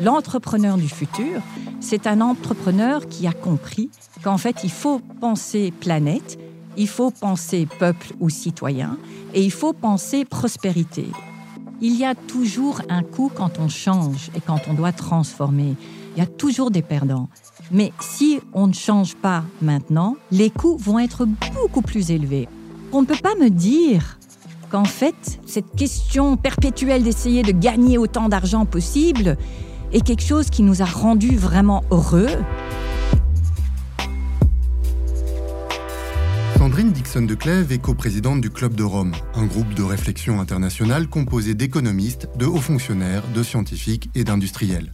L'entrepreneur du futur, c'est un entrepreneur qui a compris qu'en fait, il faut penser planète, il faut penser peuple ou citoyen, et il faut penser prospérité. Il y a toujours un coût quand on change et quand on doit transformer. Il y a toujours des perdants. Mais si on ne change pas maintenant, les coûts vont être beaucoup plus élevés. On ne peut pas me dire qu'en fait, cette question perpétuelle d'essayer de gagner autant d'argent possible est quelque chose qui nous a rendus vraiment heureux. Sandrine Dixon de Clèves est coprésidente du Club de Rome, un groupe de réflexion internationale composé d'économistes, de hauts fonctionnaires, de scientifiques et d'industriels.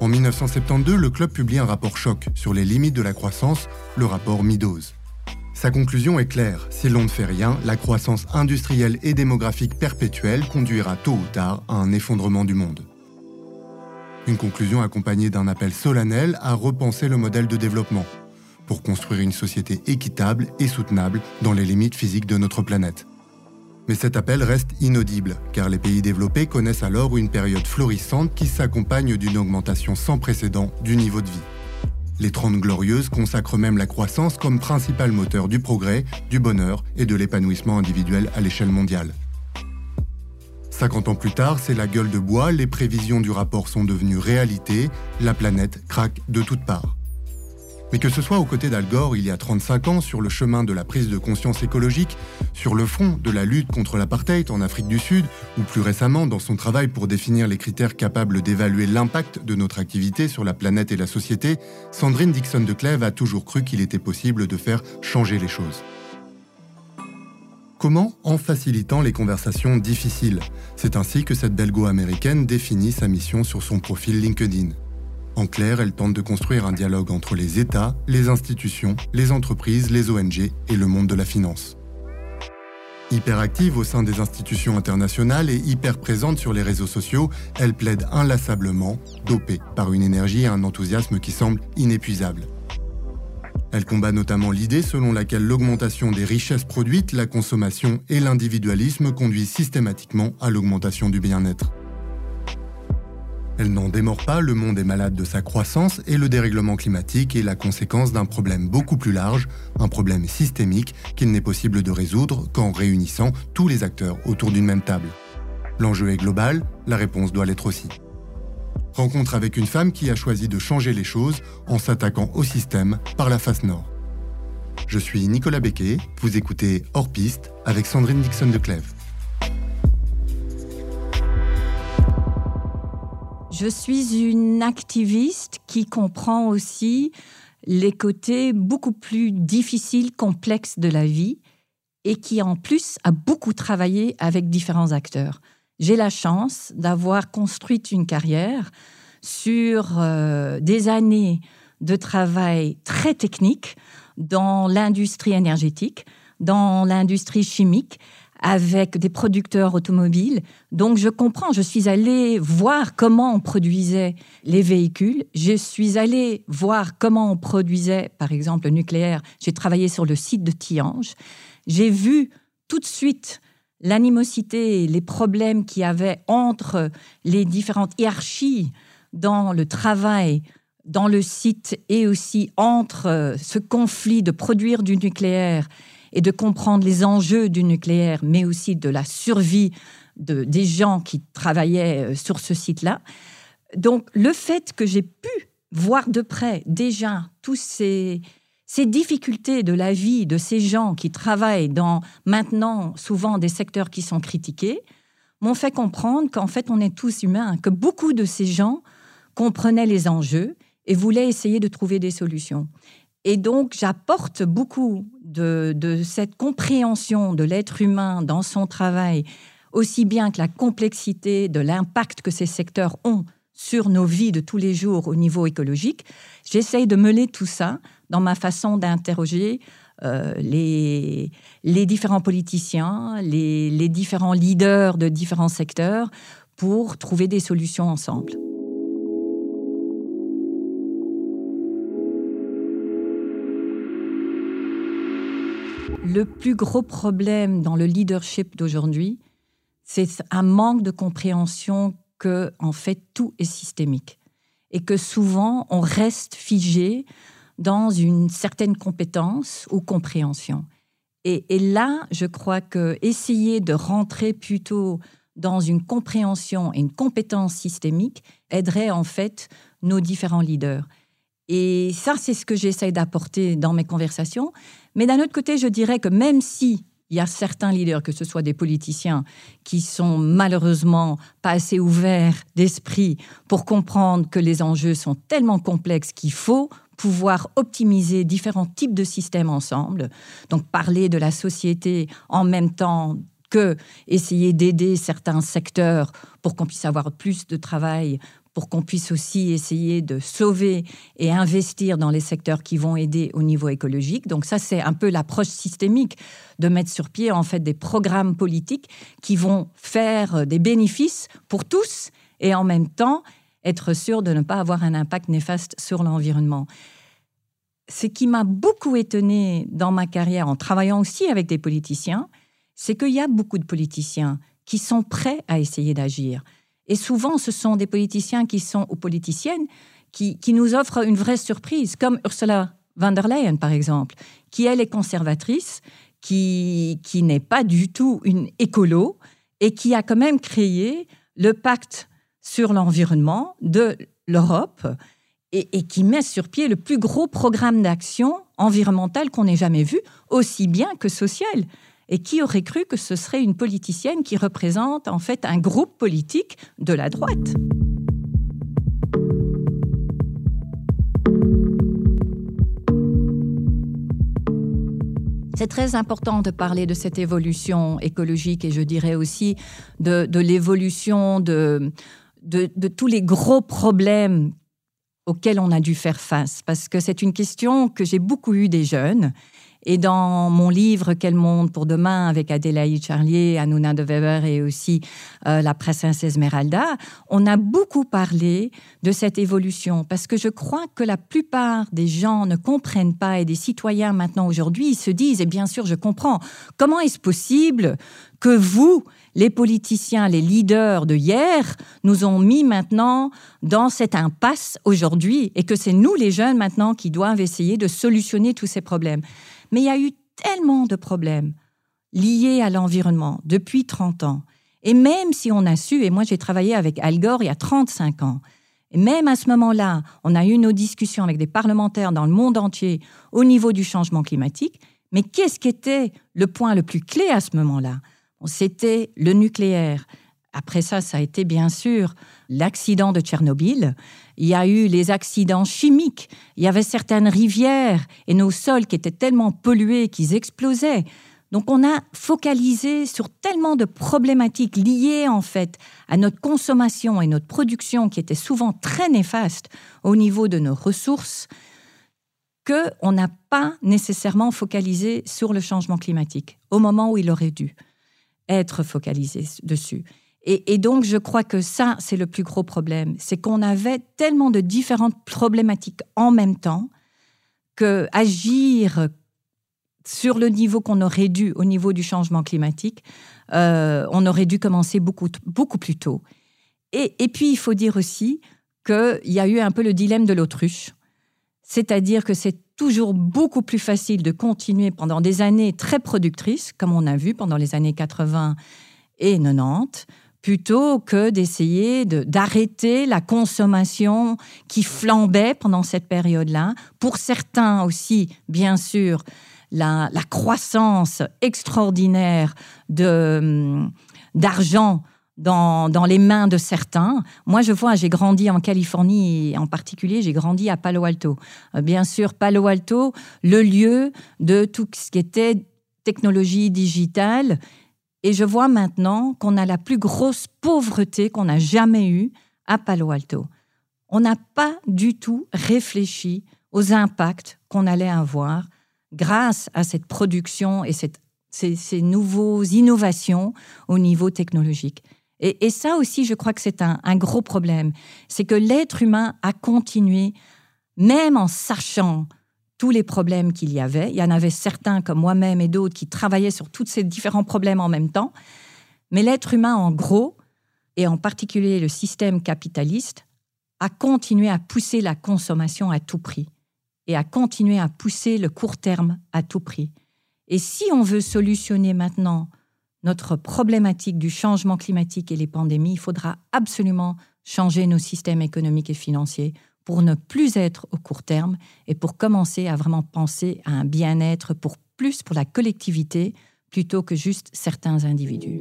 En 1972, le club publie un rapport choc sur les limites de la croissance, le rapport Meadows. Sa conclusion est claire, si l'on ne fait rien, la croissance industrielle et démographique perpétuelle conduira tôt ou tard à un effondrement du monde. Une conclusion accompagnée d'un appel solennel à repenser le modèle de développement, pour construire une société équitable et soutenable dans les limites physiques de notre planète. Mais cet appel reste inaudible, car les pays développés connaissent alors une période florissante qui s'accompagne d'une augmentation sans précédent du niveau de vie. Les Trente Glorieuses consacrent même la croissance comme principal moteur du progrès, du bonheur et de l'épanouissement individuel à l'échelle mondiale. 50 ans plus tard, c'est la gueule de bois, les prévisions du rapport sont devenues réalité, la planète craque de toutes parts. Mais que ce soit aux côtés d'Al Gore il y a 35 ans sur le chemin de la prise de conscience écologique, sur le front de la lutte contre l'apartheid en Afrique du Sud, ou plus récemment dans son travail pour définir les critères capables d'évaluer l'impact de notre activité sur la planète et la société, Sandrine Dixon de Clèves a toujours cru qu'il était possible de faire changer les choses. Comment En facilitant les conversations difficiles. C'est ainsi que cette belgo-américaine définit sa mission sur son profil LinkedIn. En clair, elle tente de construire un dialogue entre les États, les institutions, les entreprises, les ONG et le monde de la finance. Hyperactive au sein des institutions internationales et hyper présente sur les réseaux sociaux, elle plaide inlassablement, dopée par une énergie et un enthousiasme qui semblent inépuisables. Elle combat notamment l'idée selon laquelle l'augmentation des richesses produites, la consommation et l'individualisme conduisent systématiquement à l'augmentation du bien-être. Elle n'en démord pas, le monde est malade de sa croissance et le dérèglement climatique est la conséquence d'un problème beaucoup plus large, un problème systémique qu'il n'est possible de résoudre qu'en réunissant tous les acteurs autour d'une même table. L'enjeu est global, la réponse doit l'être aussi. Rencontre avec une femme qui a choisi de changer les choses en s'attaquant au système par la face nord. Je suis Nicolas Becquet, vous écoutez Hors Piste avec Sandrine Dixon de Clèves. Je suis une activiste qui comprend aussi les côtés beaucoup plus difficiles, complexes de la vie et qui en plus a beaucoup travaillé avec différents acteurs. J'ai la chance d'avoir construit une carrière sur euh, des années de travail très technique dans l'industrie énergétique, dans l'industrie chimique, avec des producteurs automobiles. Donc je comprends, je suis allée voir comment on produisait les véhicules, je suis allée voir comment on produisait par exemple le nucléaire, j'ai travaillé sur le site de Tiange, j'ai vu tout de suite l'animosité, les problèmes qu'il y avait entre les différentes hiérarchies dans le travail dans le site et aussi entre ce conflit de produire du nucléaire et de comprendre les enjeux du nucléaire, mais aussi de la survie de, des gens qui travaillaient euh, sur ce site-là. Donc le fait que j'ai pu voir de près déjà tous ces, ces difficultés de la vie de ces gens qui travaillent dans maintenant souvent des secteurs qui sont critiqués, m'ont fait comprendre qu'en fait on est tous humains, que beaucoup de ces gens comprenaient les enjeux et voulaient essayer de trouver des solutions. Et donc, j'apporte beaucoup de, cette compréhension de l'être humain dans son travail, aussi bien que la complexité de l'impact que ces secteurs ont sur nos vies de tous les jours au niveau écologique. J'essaye de mêler tout ça dans ma façon d'interroger euh, les, différents politiciens, les différents leaders de différents secteurs pour trouver des solutions ensemble. Le plus gros problème dans le leadership d'aujourd'hui, c'est un manque de compréhension que, en fait, tout est systémique et que souvent on reste figé dans une certaine compétence ou compréhension. Et, là, je crois que essayer de rentrer plutôt dans une compréhension et une compétence systémique aiderait en fait nos différents leaders. Et ça, c'est ce que j'essaie d'apporter dans mes conversations. Mais d'un autre côté, je dirais que même si il y a certains leaders, que ce soit des politiciens, qui sont malheureusement pas assez ouverts d'esprit pour comprendre que les enjeux sont tellement complexes qu'il faut pouvoir optimiser différents types de systèmes ensemble. Donc parler de la société en même temps que essayer d'aider certains secteurs pour qu'on puisse avoir plus de travail pour qu'on puisse aussi essayer de sauver et investir dans les secteurs qui vont aider au niveau écologique. Donc ça, c'est un peu l'approche systémique de mettre sur pied en fait des programmes politiques qui vont faire des bénéfices pour tous et en même temps être sûr de ne pas avoir un impact néfaste sur l'environnement. Ce qui m'a beaucoup étonné dans ma carrière en travaillant aussi avec des politiciens, c'est qu'il y a beaucoup de politiciens qui sont prêts à essayer d'agir. Et souvent, ce sont des politiciens qui sont, ou politiciennes, qui, qui nous offrent une vraie surprise, comme Ursula von der Leyen, par exemple, qui, elle, est conservatrice, qui, qui n'est pas du tout une écolo, et qui a quand même créé le pacte sur l'environnement de l'Europe, et, et, qui met sur pied le plus gros programme d'action environnementale qu'on ait jamais vu, aussi bien que social. Et qui aurait cru que ce serait une politicienne qui représente en fait un groupe politique de la droite? C'est très important de parler de cette évolution écologique et je dirais aussi de, l'évolution de, tous les gros problèmes auxquels on a dû faire face. Parce que c'est une question que j'ai beaucoup eue des jeunes et dans mon livre Quel monde pour demain avec Adélaïde Charlier, Hanouna de Weber et aussi euh, la princesse Esmeralda, on a beaucoup parlé de cette évolution parce que je crois que la plupart des gens ne comprennent pas et des citoyens maintenant aujourd'hui se disent, et bien sûr je comprends, comment est-ce possible que vous, les politiciens, les leaders de hier, nous ont mis maintenant dans cette impasse aujourd'hui et que c'est nous les jeunes maintenant qui doivent essayer de solutionner tous ces problèmes? Mais il y a eu tellement de problèmes liés à l'environnement depuis 30 ans. Et même si on a su, et moi j'ai travaillé avec Al Gore il y a 35 ans, et même à ce moment-là, on a eu nos discussions avec des parlementaires dans le monde entier au niveau du changement climatique, mais qu'est-ce qui était le point le plus clé à ce moment-là? C'était le nucléaire. Après ça, ça a été bien sûr l'accident de Tchernobyl, il y a eu les accidents chimiques, il y avait certaines rivières et nos sols qui étaient tellement pollués qu'ils explosaient. Donc on a focalisé sur tellement de problématiques liées en fait à notre consommation et notre production qui étaient souvent très néfastes au niveau de nos ressources que on n'a pas nécessairement focalisé sur le changement climatique au moment où il aurait dû être focalisé dessus. Et, donc, je crois que ça, c'est le plus gros problème. C'est qu'on avait tellement de différentes problématiques en même temps que agir sur le niveau qu'on aurait dû, au niveau du changement climatique, euh, on aurait dû commencer beaucoup, beaucoup plus tôt. Et, et puis, il faut dire aussi qu'il y a eu un peu le dilemme de l'autruche. C'est-à-dire que c'est toujours beaucoup plus facile de continuer pendant des années très productrices, comme on a vu pendant les années 80 et 90, plutôt que d'essayer d'arrêter la consommation qui flambait pendant cette période-là. Pour certains aussi, bien sûr, la, croissance extraordinaire hum, d'argent dans, dans, les mains de certains. Moi, je vois, j'ai grandi en Californie, en particulier, j'ai grandi à Palo Alto. Euh, bien sûr, Palo Alto, le lieu de tout ce qui était technologie digitale et je vois maintenant qu'on a la plus grosse pauvreté qu'on a jamais eue à Palo Alto. On n'a pas du tout réfléchi aux impacts qu'on allait avoir grâce à cette production et ces, nouveaux innovations au niveau technologique. Et, ça aussi, je crois que c'est un gros problème. C'est que l'être humain a continué, même en sachant tous les problèmes qu'il y avait. Il y en avait certains, comme moi-même et d'autres, qui travaillaient sur tous ces différents problèmes en même temps. Mais l'être humain, en gros, et en particulier le système capitaliste, a continué à pousser la consommation à tout prix et à continuer à pousser le court terme à tout prix. Et si on veut solutionner maintenant notre problématique du changement climatique et les pandémies, il faudra absolument changer nos systèmes économiques et financiers pour ne plus être au court terme et pour commencer à vraiment penser à un bien-être pour plus pour la collectivité plutôt que juste certains individus.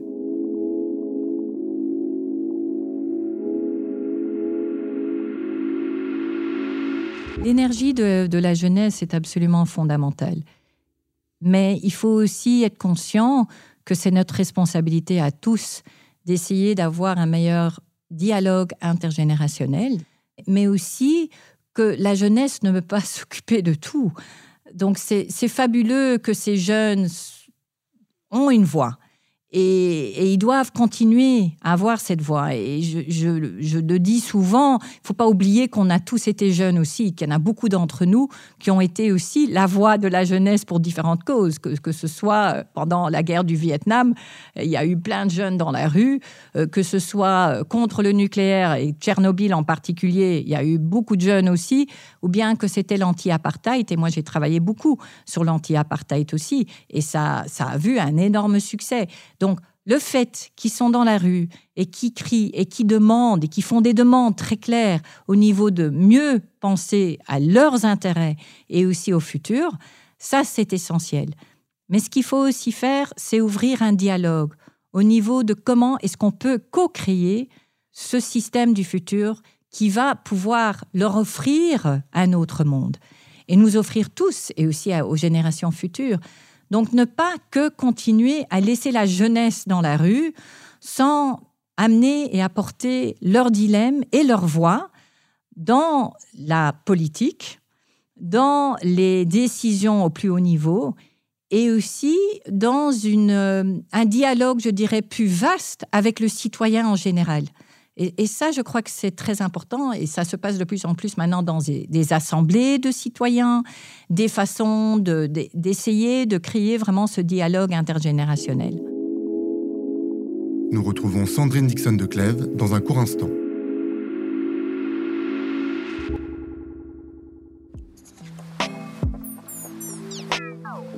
L'énergie de, la jeunesse est absolument fondamentale. Mais il faut aussi être conscient que c'est notre responsabilité à tous d'essayer d'avoir un meilleur dialogue intergénérationnel, mais aussi que la jeunesse ne veut pas s'occuper de tout. Donc c'est fabuleux que ces jeunes ont une voix. Et, ils doivent continuer à avoir cette voix. Et je, je, le dis souvent, il ne faut pas oublier qu'on a tous été jeunes aussi, qu'il y en a beaucoup d'entre nous qui ont été aussi la voix de la jeunesse pour différentes causes, que, ce soit euh, pendant la guerre du Vietnam, il y a eu plein de jeunes dans la rue, euh, que ce soit euh, contre le nucléaire et Tchernobyl en particulier, il y a eu beaucoup de jeunes aussi, ou bien que c'était l'anti-apartheid. Et moi, j'ai travaillé beaucoup sur l'anti-apartheid aussi, et ça, a vu un énorme succès. Le fait qu'ils sont dans la rue et qui crient et qui demandent et qui font des demandes très claires au niveau de mieux penser à leurs intérêts et aussi au futur, ça c'est essentiel. Mais ce qu'il faut aussi faire, c'est ouvrir un dialogue au niveau de comment est-ce qu'on peut co-créer ce système du futur qui va pouvoir leur offrir un autre monde et nous offrir tous et aussi aux générations futures donc ne pas que continuer à laisser la jeunesse dans la rue sans amener et apporter leurs dilemmes et leurs voix dans la politique, dans les décisions au plus haut niveau et aussi dans une, un dialogue, je dirais, plus vaste avec le citoyen en général. Et, ça, je crois que c'est très important et ça se passe de plus en plus maintenant dans des, assemblées de citoyens, des façons d'essayer de, créer vraiment ce dialogue intergénérationnel. Nous retrouvons Sandrine Dixon de Clèves dans un court instant.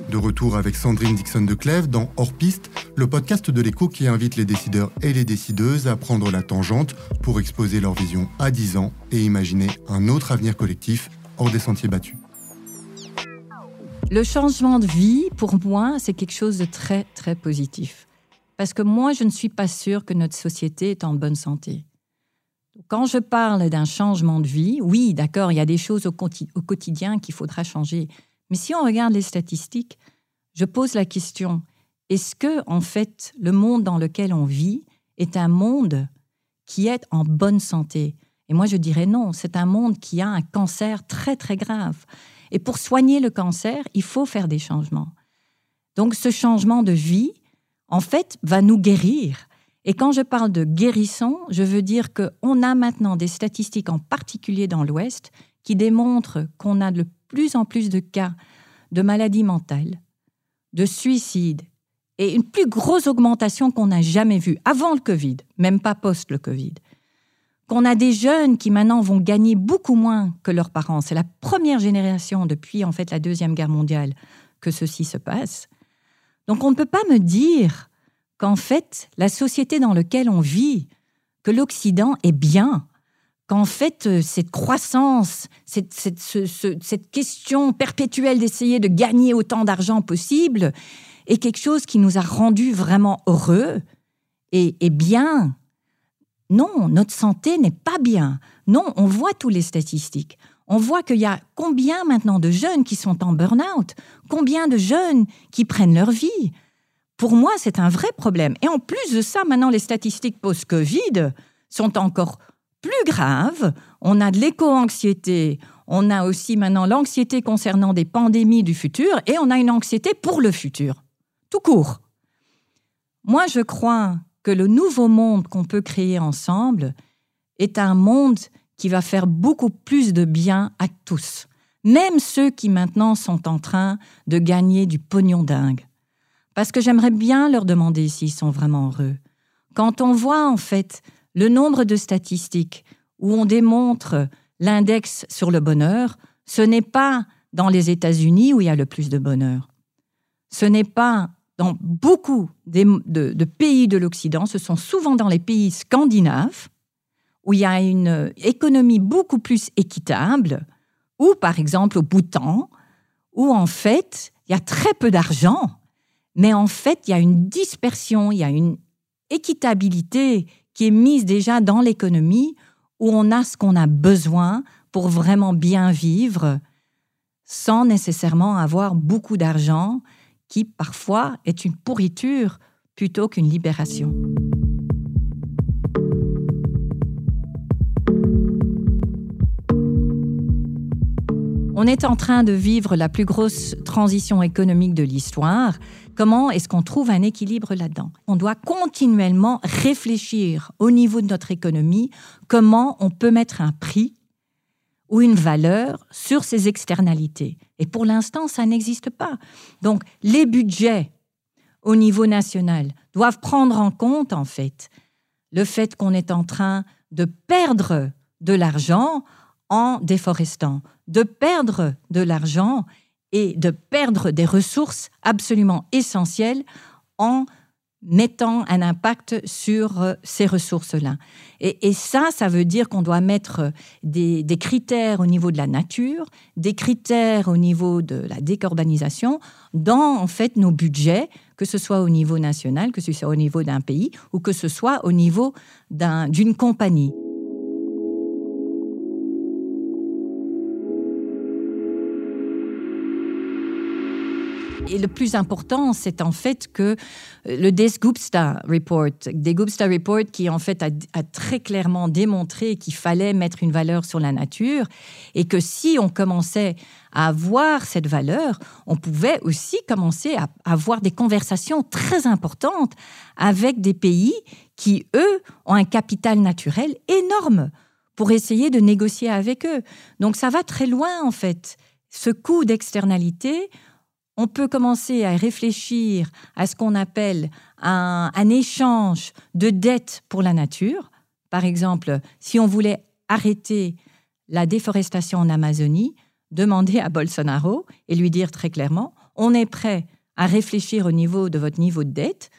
De retour avec Sandrine Dixon de Clèves dans Hors Piste, le podcast de l'écho qui invite les décideurs et les décideuses à prendre la tangente pour exposer leur vision à 10 ans et imaginer un autre avenir collectif hors des sentiers battus. Le changement de vie, pour moi, c'est quelque chose de très, très positif. Parce que moi, je ne suis pas sûre que notre société est en bonne santé. Quand je parle d'un changement de vie, oui, d'accord, il y a des choses au, quotidien qu'il faudra changer. Mais si on regarde les statistiques, je pose la question est-ce que en fait le monde dans lequel on vit est un monde qui est en bonne santé? Et moi je dirais non, c'est un monde qui a un cancer très très grave. Et pour soigner le cancer, il faut faire des changements. Donc ce changement de vie, en fait, va nous guérir. Et quand je parle de guérison, je veux dire qu'on a maintenant des statistiques, en particulier dans l'Ouest, qui démontrent qu'on a de plus en plus de cas de maladies mentales, de suicides, et une plus grosse augmentation qu'on n'a jamais vue avant le Covid, même pas post le Covid. Qu'on a des jeunes qui maintenant vont gagner beaucoup moins que leurs parents. C'est la première génération depuis en fait la Deuxième Guerre mondiale que ceci se passe. Donc on ne peut pas me dire qu'en fait la société dans laquelle on vit, que l'Occident est bien, qu'en fait, euh, cette croissance, cette, question perpétuelle d'essayer de gagner autant d'argent possible est quelque chose qui nous a rendus vraiment heureux et, et bien. Non, notre santé n'est pas bien. Non, on voit tous les statistiques. On voit qu'il y a combien maintenant de jeunes qui sont en burn-out, combien de jeunes qui prennent leur vie. Pour moi, c'est un vrai problème. Et en plus de ça, maintenant, les statistiques post-Covid sont encore plus grave, on a de l'éco-anxiété, on a aussi maintenant l'anxiété concernant des pandémies du futur et on a une anxiété pour le futur. Tout court. Moi, je crois que le nouveau monde qu'on peut créer ensemble est un monde qui va faire beaucoup plus de bien à tous, même ceux qui maintenant sont en train de gagner du pognon dingue. Parce que j'aimerais bien leur demander s'ils sont vraiment heureux. Quand on voit en fait le nombre de statistiques où on démontre l'index sur le bonheur, ce n'est pas dans les États-Unis où il y a le plus de bonheur. Ce n'est pas dans beaucoup de, pays de l'Occident, ce sont souvent dans les pays scandinaves où il y a une économie beaucoup plus équitable, ou par exemple au Bhoutan, où en fait il y a très peu d'argent, mais en fait il y a une dispersion, il y a une équitabilité qui est mise déjà dans l'économie, où on a ce qu'on a besoin pour vraiment bien vivre, sans nécessairement avoir beaucoup d'argent qui parfois est une pourriture plutôt qu'une libération. On est en train de vivre la plus grosse transition économique de l'histoire. Comment est-ce qu'on trouve un équilibre là-dedans? On doit continuellement réfléchir au niveau de notre économie comment on peut mettre un prix ou une valeur sur ces externalités? Et pour l'instant, ça n'existe pas. Donc, les budgets au niveau national doivent prendre en compte, en fait, le fait qu'on est en train de perdre de l'argent en déforestant, de perdre de l'argent et de perdre des ressources absolument essentielles en mettant un impact sur euh, ces ressources-là. Et, ça, ça veut dire qu'on doit mettre des, critères au niveau de la nature, des critères au niveau de la décarbonisation dans en fait nos budgets, que ce soit au niveau national, que ce soit au niveau d'un pays ou que ce soit au niveau d'une compagnie. Et le plus important, c'est en fait que euh, le Desgupta Report, Report qui en fait a, a très clairement démontré qu'il fallait mettre une valeur sur la nature et que si on commençait à avoir cette valeur, on pouvait aussi commencer à avoir des conversations très importantes avec des pays qui, eux, ont un capital naturel énorme pour essayer de négocier avec eux. Donc ça va très loin, en fait. Ce coût d'externalité, on peut commencer à réfléchir à ce qu'on appelle un, échange de dettes pour la nature. Par exemple, si on voulait arrêter la déforestation en Amazonie, demander à Bolsonaro et lui dire très clairement, on est prêt à réfléchir au niveau de votre niveau de dette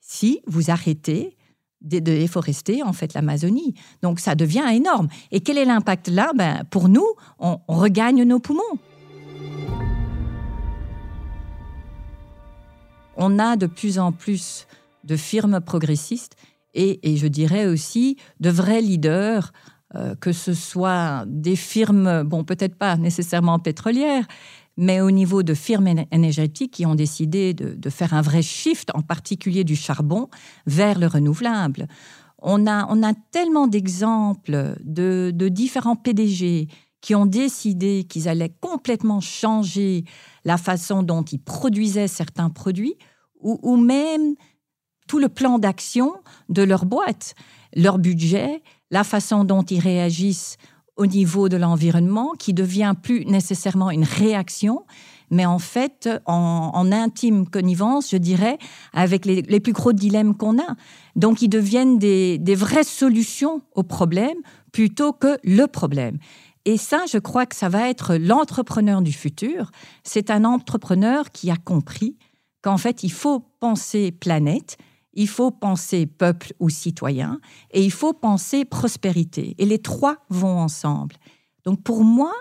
si vous arrêtez de, déforester en fait l'Amazonie. Donc ça devient énorme. Et quel est l'impact là? Ben, Pour nous, on regagne nos poumons. On a de plus en plus de firmes progressistes et, je dirais aussi de vrais leaders, euh, que ce soit des firmes, bon, peut-être pas nécessairement pétrolières, mais au niveau de firmes énergétiques qui ont décidé de, faire un vrai shift, en particulier du charbon, vers le renouvelable. On a, on a tellement d'exemples de, de différents PDG qui ont décidé qu'ils allaient complètement changer la façon dont ils produisaient certains produits ou, même tout le plan d'action de leur boîte, leur budget, la façon dont ils réagissent au niveau de l'environnement, qui devient plus nécessairement une réaction, mais en fait en, intime connivence, je dirais, avec les, plus gros dilemmes qu'on a. Donc ils deviennent des, des vraies solutions au problème plutôt que le problème. Et ça, je crois que ça va être l'entrepreneur du futur. C'est un entrepreneur qui a compris qu'en fait, il faut penser planète, il faut penser peuple ou citoyen, et il faut penser prospérité. Et les trois vont ensemble. Donc pour moi,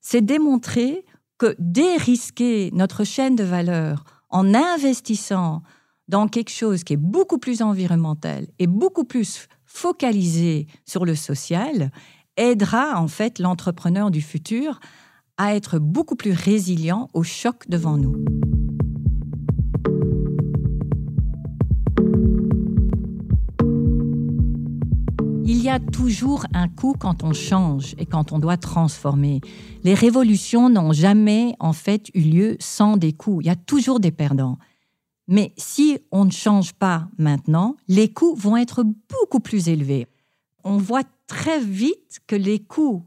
c'est démontrer que dérisquer notre chaîne de valeur en investissant dans quelque chose qui est beaucoup plus environnemental et beaucoup plus focalisé sur le social aidera en fait l'entrepreneur du futur à être beaucoup plus résilient aux chocs devant nous. Il y a toujours un coût quand on change et quand on doit transformer. Les révolutions n'ont jamais en fait eu lieu sans des coûts. Il y a toujours des perdants. Mais si on ne change pas maintenant, les coûts vont être beaucoup plus élevés. On voit très vite que les coûts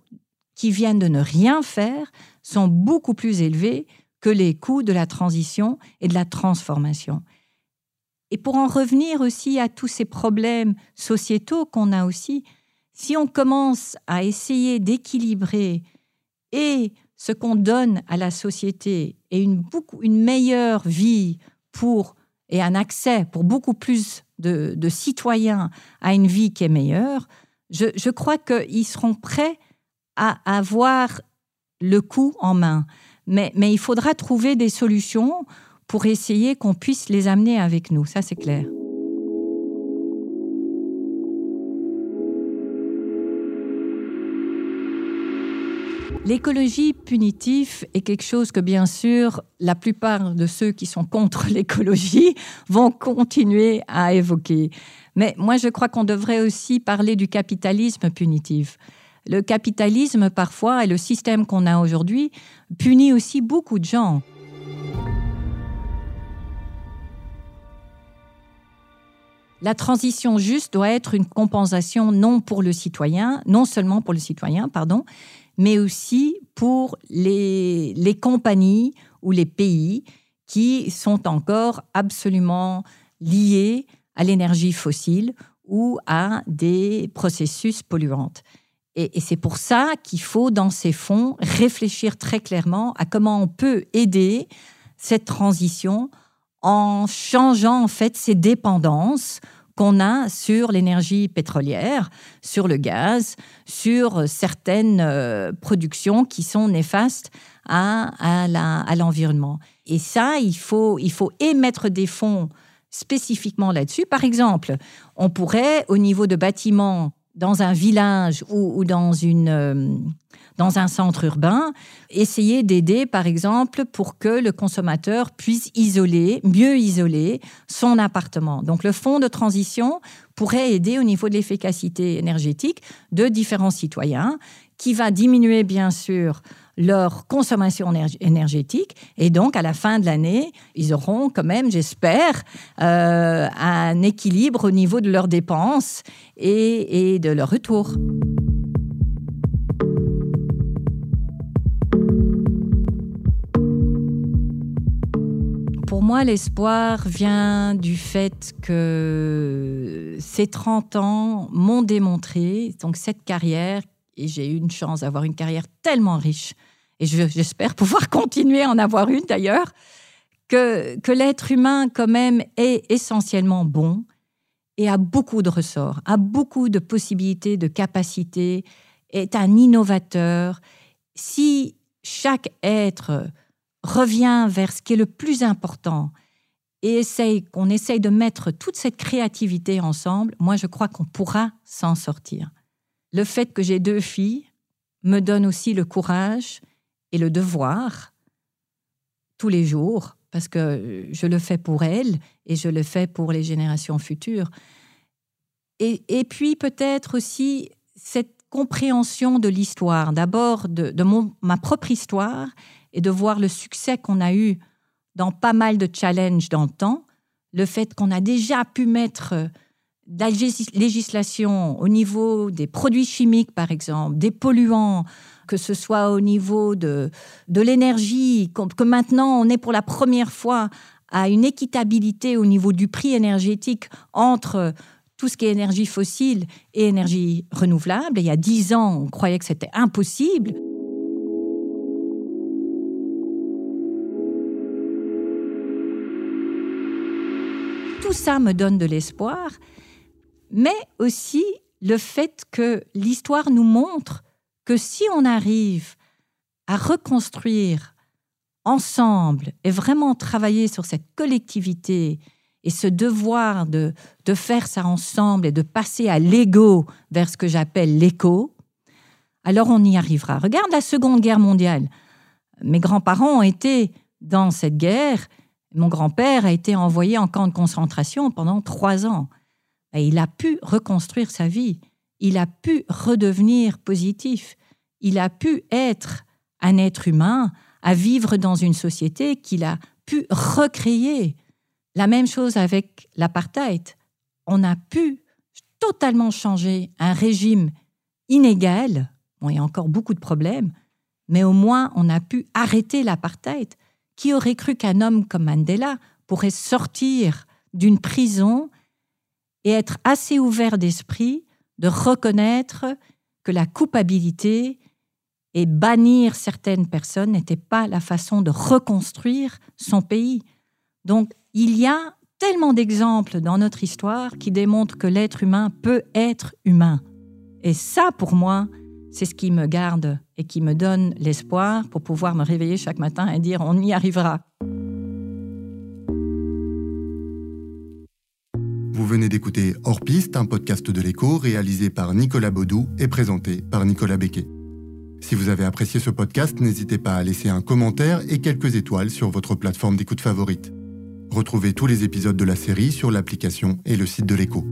qui viennent de ne rien faire sont beaucoup plus élevés que les coûts de la transition et de la transformation. Et pour en revenir aussi à tous ces problèmes sociétaux qu'on a aussi, si on commence à essayer d'équilibrer et ce qu'on donne à la société et une, beaucoup, une meilleure vie pour et un accès pour beaucoup plus de, citoyens à une vie qui est meilleure, je, crois qu'ils seront prêts à avoir le coup en main. Mais, mais il faudra trouver des solutions pour essayer qu'on puisse les amener avec nous, ça c'est clair. L'écologie punitive est quelque chose que, bien sûr, la plupart de ceux qui sont contre l'écologie vont continuer à évoquer. Mais moi, je crois qu'on devrait aussi parler du capitalisme punitif. Le capitalisme, parfois, et le système qu'on a aujourd'hui, punit aussi beaucoup de gens. La transition juste doit être une compensation non pour le citoyen, non seulement pour le citoyen, pardon, mais aussi pour les, les compagnies ou les pays qui sont encore absolument liés à l'énergie fossile ou à des processus polluants. Et, et c'est pour ça qu'il faut, dans ces fonds, réfléchir très clairement à comment on peut aider cette transition en changeant en fait ses dépendances qu'on a sur l'énergie pétrolière, sur le gaz, sur certaines euh, productions qui sont néfastes à, à l'environnement. Et ça, il faut, il faut émettre des fonds spécifiquement là-dessus. Par exemple, on pourrait, au niveau de bâtiments dans un village ou, dans une, euh, dans un centre urbain, essayer d'aider, par exemple, pour que le consommateur puisse isoler, mieux isoler son appartement. Donc le fonds de transition pourrait aider au niveau de l'efficacité énergétique de différents citoyens, qui va diminuer, bien sûr, leur consommation énergétique. Et donc, à la fin de l'année, ils auront quand même, j'espère, euh, un équilibre au niveau de leurs dépenses et, et de leur retour. Moi, l'espoir vient du fait que ces 30 ans m'ont démontré, donc cette carrière, et j'ai eu une chance d'avoir une carrière tellement riche, et j'espère pouvoir continuer à en avoir une d'ailleurs, que, que l'être humain quand même est essentiellement bon et a beaucoup de ressorts, a beaucoup de possibilités, de capacités, est un innovateur. Si chaque être revient vers ce qui est le plus important et essaye, qu'on essaye de mettre toute cette créativité ensemble, moi je crois qu'on pourra s'en sortir. Le fait que j'ai deux filles me donne aussi le courage et le devoir tous les jours, parce que je le fais pour elles et je le fais pour les générations futures. Et, puis peut-être aussi cette compréhension de l'histoire, d'abord de, ma propre histoire et de voir le succès qu'on a eu dans pas mal de challenges dans le temps, le fait qu'on a déjà pu mettre de la législation au niveau des produits chimiques, par exemple, des polluants, que ce soit au niveau de, de l'énergie, que maintenant on est pour la première fois à une équitabilité au niveau du prix énergétique entre tout ce qui est énergie fossile et énergie renouvelable. il y a dix ans, on croyait que c'était impossible. Ça me donne de l'espoir, mais aussi le fait que l'histoire nous montre que si on arrive à reconstruire ensemble et vraiment travailler sur cette collectivité et ce devoir de, de faire ça ensemble et de passer à l'ego vers ce que j'appelle l'écho, alors on y arrivera. Regarde la Seconde Guerre mondiale. Mes grands-parents ont été dans cette guerre mon grand-père a été envoyé en camp de concentration pendant trois ans. Et il a pu reconstruire sa vie. Il a pu redevenir positif. Il a pu être un être humain, à vivre dans une société qu'il a pu recréer. La même chose avec l'apartheid. On a pu totalement changer un régime inégal. Bon, il y a encore beaucoup de problèmes, mais au moins on a pu arrêter l'apartheid. Qui aurait cru qu'un homme comme Mandela pourrait sortir d'une prison et être assez ouvert d'esprit de reconnaître que la culpabilité et bannir certaines personnes n'était pas la façon de reconstruire son pays. Donc, il y a tellement d'exemples dans notre histoire qui démontrent que l'être humain peut être humain. Et ça, pour moi, c'est ce qui me garde et qui me donne l'espoir pour pouvoir me réveiller chaque matin et dire on y arrivera. Vous venez d'écouter Hors Piste, un podcast de l'écho réalisé par Nicolas Baudou et présenté par Nicolas Becquet. Si vous avez apprécié ce podcast, n'hésitez pas à laisser un commentaire et quelques étoiles sur votre plateforme d'écoute favorite. Retrouvez tous les épisodes de la série sur l'application et le site de l'écho.